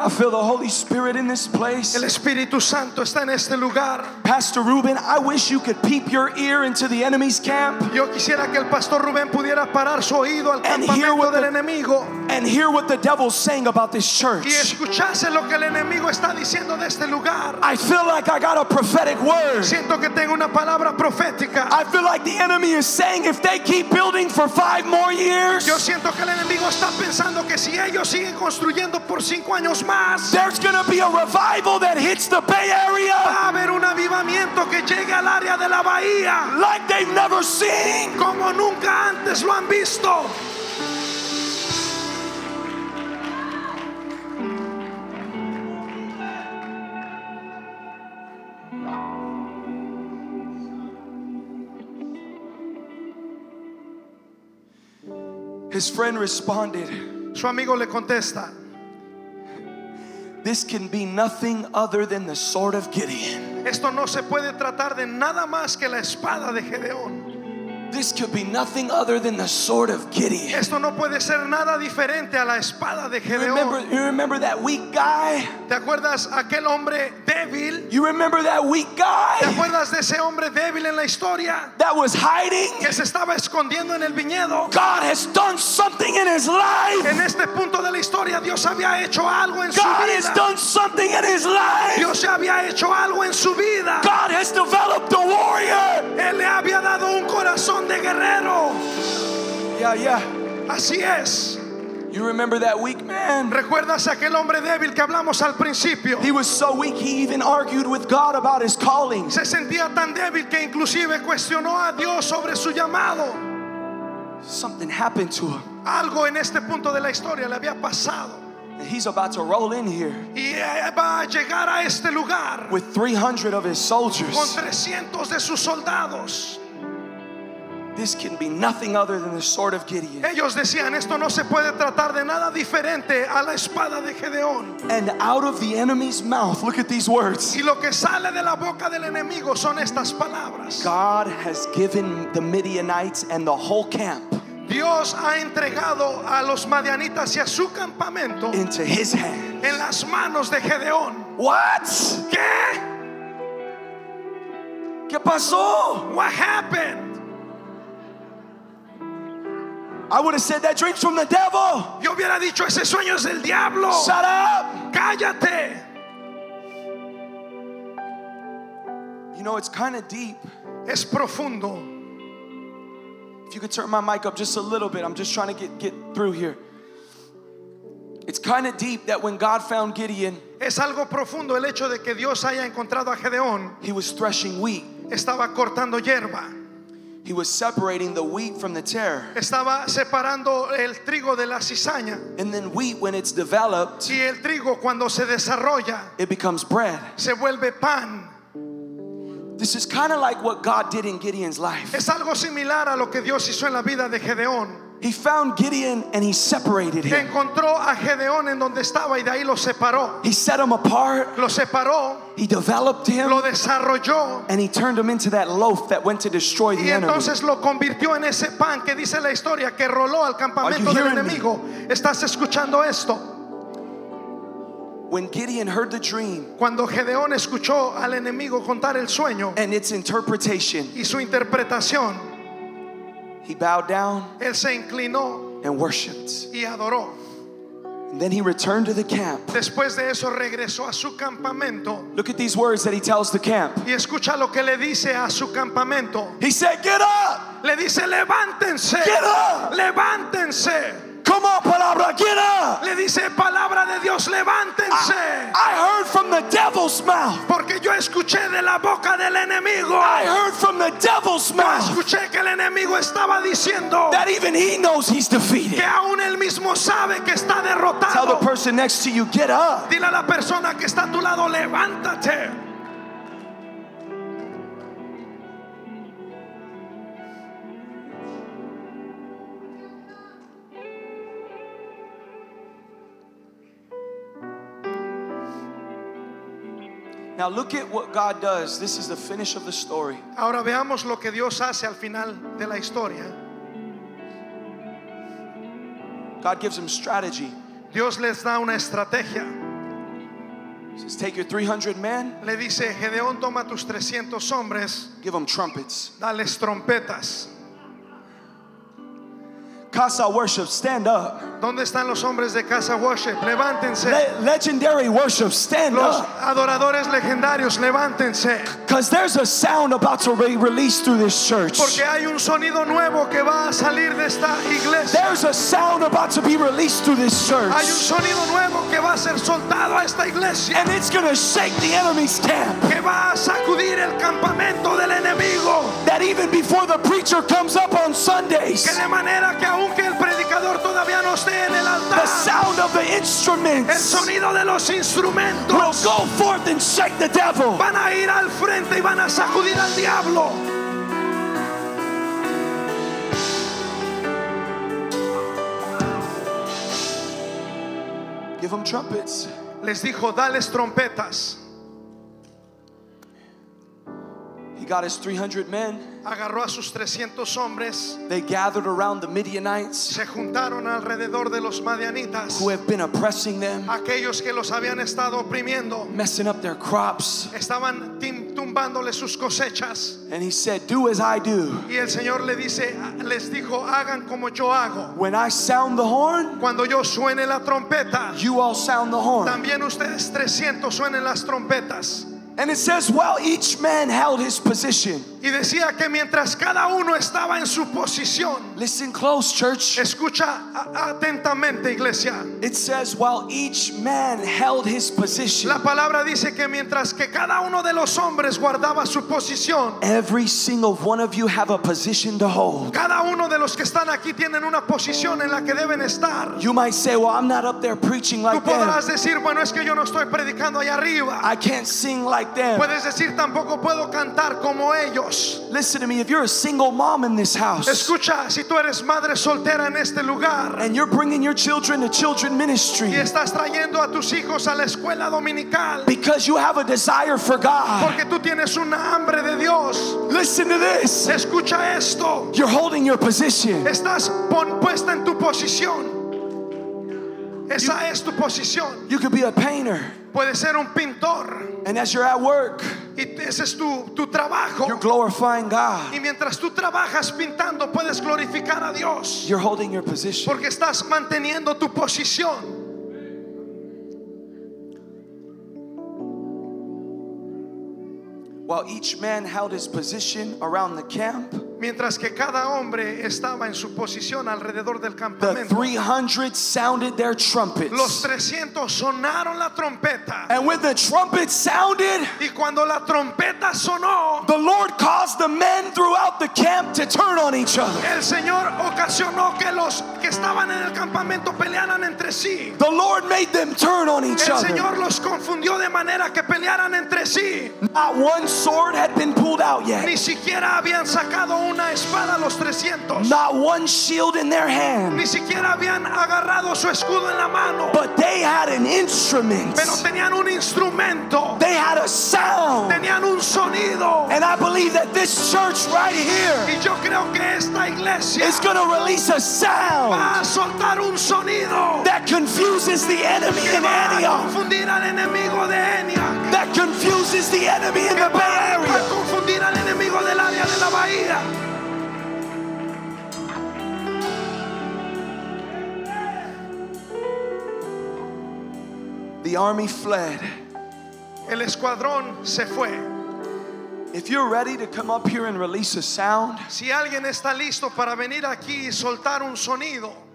I feel the Holy Spirit in this place. El Espíritu Santo está en este lugar. Pastor Ruben, I wish you could peep your ear into the enemy's camp Yo quisiera que el pastor Rubén pudiera parar su oído al And campamento del the- enemigo and hear what the devil's saying about this church. y escuchase lo que el enemigo está diciendo de este lugar. I feel like I got a prophetic word. Siento que tengo una palabra profética. I feel like the enemy is saying if they keep building for five more years, Yo siento que el enemigo está pensando que si ellos siguen construyendo por cinco años más, there's going to be a revival that hits the Bay Area va a haber un avivamiento que llegue al área de la bahía like they've never seen. como nunca antes lo han visto. His friend responded, Su amigo le contesta, This can be nothing other than the sword of Gideon. esto no se puede tratar de nada más que la espada de Gedeón. This could be nothing other than the sword of Gideon. Esto no puede ser nada diferente a la espada de You remember, Gedeón. you remember that weak guy? ¿Te acuerdas aquel hombre débil? You remember that weak ¿Te guy acuerdas de ese hombre débil en la historia that was hiding? que se estaba escondiendo en el viñedo? God has done something in his life. En este punto de la historia Dios había hecho algo en su God has vida. done something in his life. Dios ya había hecho algo en su vida. God has developed a warrior. Él le había dado un corazón de guerrero. Yeah, yeah. Así es. You remember that weak man? ¿Recuerdas aquel hombre débil que hablamos al principio? He was so weak, he even argued with God about his calling. Se sentía tan débil que inclusive cuestionó a Dios sobre su llamado. Something happened to him. Algo en este punto de la historia le había pasado. And he's about to roll in here Y eh, va a llegar a este lugar with 300 of his con soldiers. 300 de sus soldados. This can be nothing other than the sword of Gideon. Ellos decían, esto no se puede tratar de nada diferente a la espada de Gedeón. And out of the enemy's mouth, look at these words. Y lo que sale de la boca del enemigo son estas palabras. God has given the Midianites and the whole camp Dios ha entregado a los madianitas y a su campamento into his hand. en las manos de Gedeón. What? ¿Qué? ¿Qué pasó? What happened? I would have said that dream's from the devil. Yo hubiera dicho, ese sueño es del diablo. Shut up. Cállate. You know, it's kind of deep Es profundo. If you could turn my mic up just a little bit, I'm just trying to get, get through here. It's kind of deep that when God found Gideon, Es algo profundo el hecho de que Dios haya encontrado a Gedeón. he was threshing wheat. Estaba cortando hierba. He was separating the wheat from the tare. Estaba separando el trigo de la cizaña. And then wheat, when it's developed, Y el trigo cuando se desarrolla it becomes bread. se vuelve pan. This is kind of like what God did in Gideon's life. Es algo similar a lo que Dios hizo en la vida de Gedeón. He found Gideon and he separated him. Encontró a Gedeón en donde estaba y de ahí lo separó. He set him apart, Lo separó, he developed him, lo desarrolló and he turned him into that loaf that went to destroy the y enemy. entonces lo convirtió en ese pan que dice la historia que roló al campamento del hearing me? enemigo. ¿Estás escuchando esto? When Gideon heard the dream Cuando Gedeón escuchó al enemigo contar el sueño and its interpretation, y su interpretación, he bowed down él se inclinó and worshiped. y adoró. And then he returned to the camp. Después de eso regresó a su campamento Look at these words that he tells the camp. y escucha lo que le dice a su campamento. He said, Get up! Le dice, levántense, Get up! levántense. Come on, palabra, get up! Le dice, palabra de Dios, levántense. I heard from the devil's mouth. Porque yo escuché de la boca del enemigo. I heard from the devil's mouth Escuché que el enemigo estaba diciendo that even he knows he's defeated. que aún él mismo sabe que está Tell the derrotado. person next to you, get up. Dile a la persona que está a tu lado, levántate. Now look at what God does. This is the finish of the story. Ahora veamos lo que Dios hace al final de la historia. God gives him strategy. Dios les da una estrategia. He says, Take your 300 men, Le dice, Gedeón, toma tus 300 hombres, give them trumpets. dales trompetas. Casa worship, stand up. ¿Dónde están los hombres de casa worship? Levántense. Le- legendary worship, stand Los up. adoradores legendarios, levántense. Because there's a sound about to be released through this church. Porque hay un sonido nuevo que va a salir de esta iglesia. There's a sound about to be released through this church. Hay un sonido nuevo que va a ser soltado a esta iglesia. And it's going to shake the enemy's camp. Que va a sacudir el campamento del enemigo. That even before the preacher comes up on Que Sundays, de manera que aunque el predicador todavía no esté en el the sound of the el instruments sonido de los will instrumentos go forth and shake the devil. van a ir al frente y van a sacudir al diablo. Give them trumpets. Les dijo, dales trompetas. He got his 300 men. Agarró a sus 300 hombres, They gathered around the Midianites se juntaron alrededor de los madianitas, who have been oppressing them, aquellos que los habían estado oprimiendo, messing up their crops. estaban tumbándole sus cosechas. And he said, Do as I do. Y el Señor le dice, les dijo, hagan como yo hago. When I sound the horn, Cuando yo suene la trompeta, you all sound the horn. también ustedes 300 suenen las trompetas. And it says, While each man held his position. Y decía que mientras cada uno estaba en su posición, Listen close, church. escucha atentamente iglesia. It says, While each man held his position, La palabra dice que mientras que cada uno de los hombres guardaba su posición, every single one of you have a position to hold. cada uno de los que están aquí tienen una posición en la que deben estar. You might say, Well, I'm not up there preaching Tú like podrás them. decir, bueno, es que yo no estoy predicando allá arriba. I can't sing like them. Puedes decir, tampoco puedo cantar como ellos. Listen to me. If you're a single mom in this house Escucha, si tú eres madre soltera en este lugar and you're bringing your children to children ministry y estás trayendo a tus hijos a la escuela dominical because you have a desire for God, porque tú tienes una hambre de Dios, listen to this. escucha esto. You're holding your position. Estás pon- puesta en tu posición. Esa es tu posición. You could be a painter, Puede ser un pintor and as you're at work, y ese es tu, tu trabajo. you're glorifying God. Y mientras tú trabajas pintando, puedes glorificar a Dios You're holding your position. porque estás manteniendo tu posición. While each man held his position around the camp, Mientras que cada hombre estaba en su posición alrededor del the campamento. 300 sounded their Los trumpets. 300 sonaron la trompeta. And when the trumpet sounded, Y cuando la trompeta sonó, the Lord caused the men throughout the camp to turn on each other. el Señor ocasionó que los que estaban en el campamento pelearan entre sí. The Lord made them turn on each El other. Señor los confundió de manera que pelearan entre sí. Not one sword had been pulled out yet. Ni siquiera habían sacado una espada los 300. Not one shield in their hand. Ni siquiera habían agarrado su escudo en la mano. But they had an instrument. Pero tenían un instrumento. They had a sound. Tenían un sonido. And I believe that this church right here Y yo creo que esta iglesia is going to release a sound va a soltar un sonido confuses the enemy in Antioch, confundir al enemigo de Enia. that confuses the enemy in the Bay Area. confundir al enemigo del área de la bahía. The army fled. El escuadrón se fue. If you're ready to come up here and release a sound Si alguien está listo para venir aquí y soltar un sonido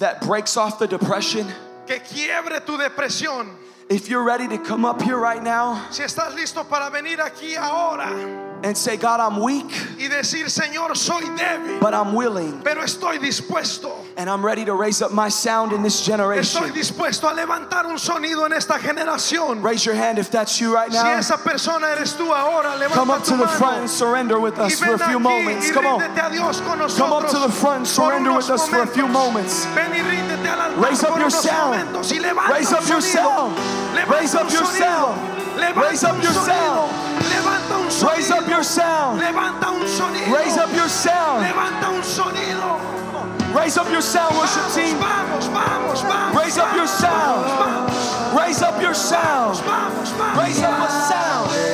that breaks off the depression, que quiebre tu depresión, if you're ready to come up here right now si estás listo para venir aquí ahora and say, God, I'm weak, y decir, Señor, soy débil, but I'm willing, pero estoy dispuesto. and I'm ready to raise up my sound in this Estoy generation. dispuesto a levantar un sonido en esta generación. Raise your hand if that's you right Si now. esa persona eres tú ahora, Come up to the mano front and surrender with us for a few moments. Come on. a Dios con nosotros. Come up to the front, surrender with us for a few moments. Ven y al altar Raise up your sound. Raise up your sound. Raise up your sound. Raise up your sound. Raise up your sound. Raise up your sound. Raise up your sound, worship team. Raise up your sound. Raise up your sound. Raise up a sound.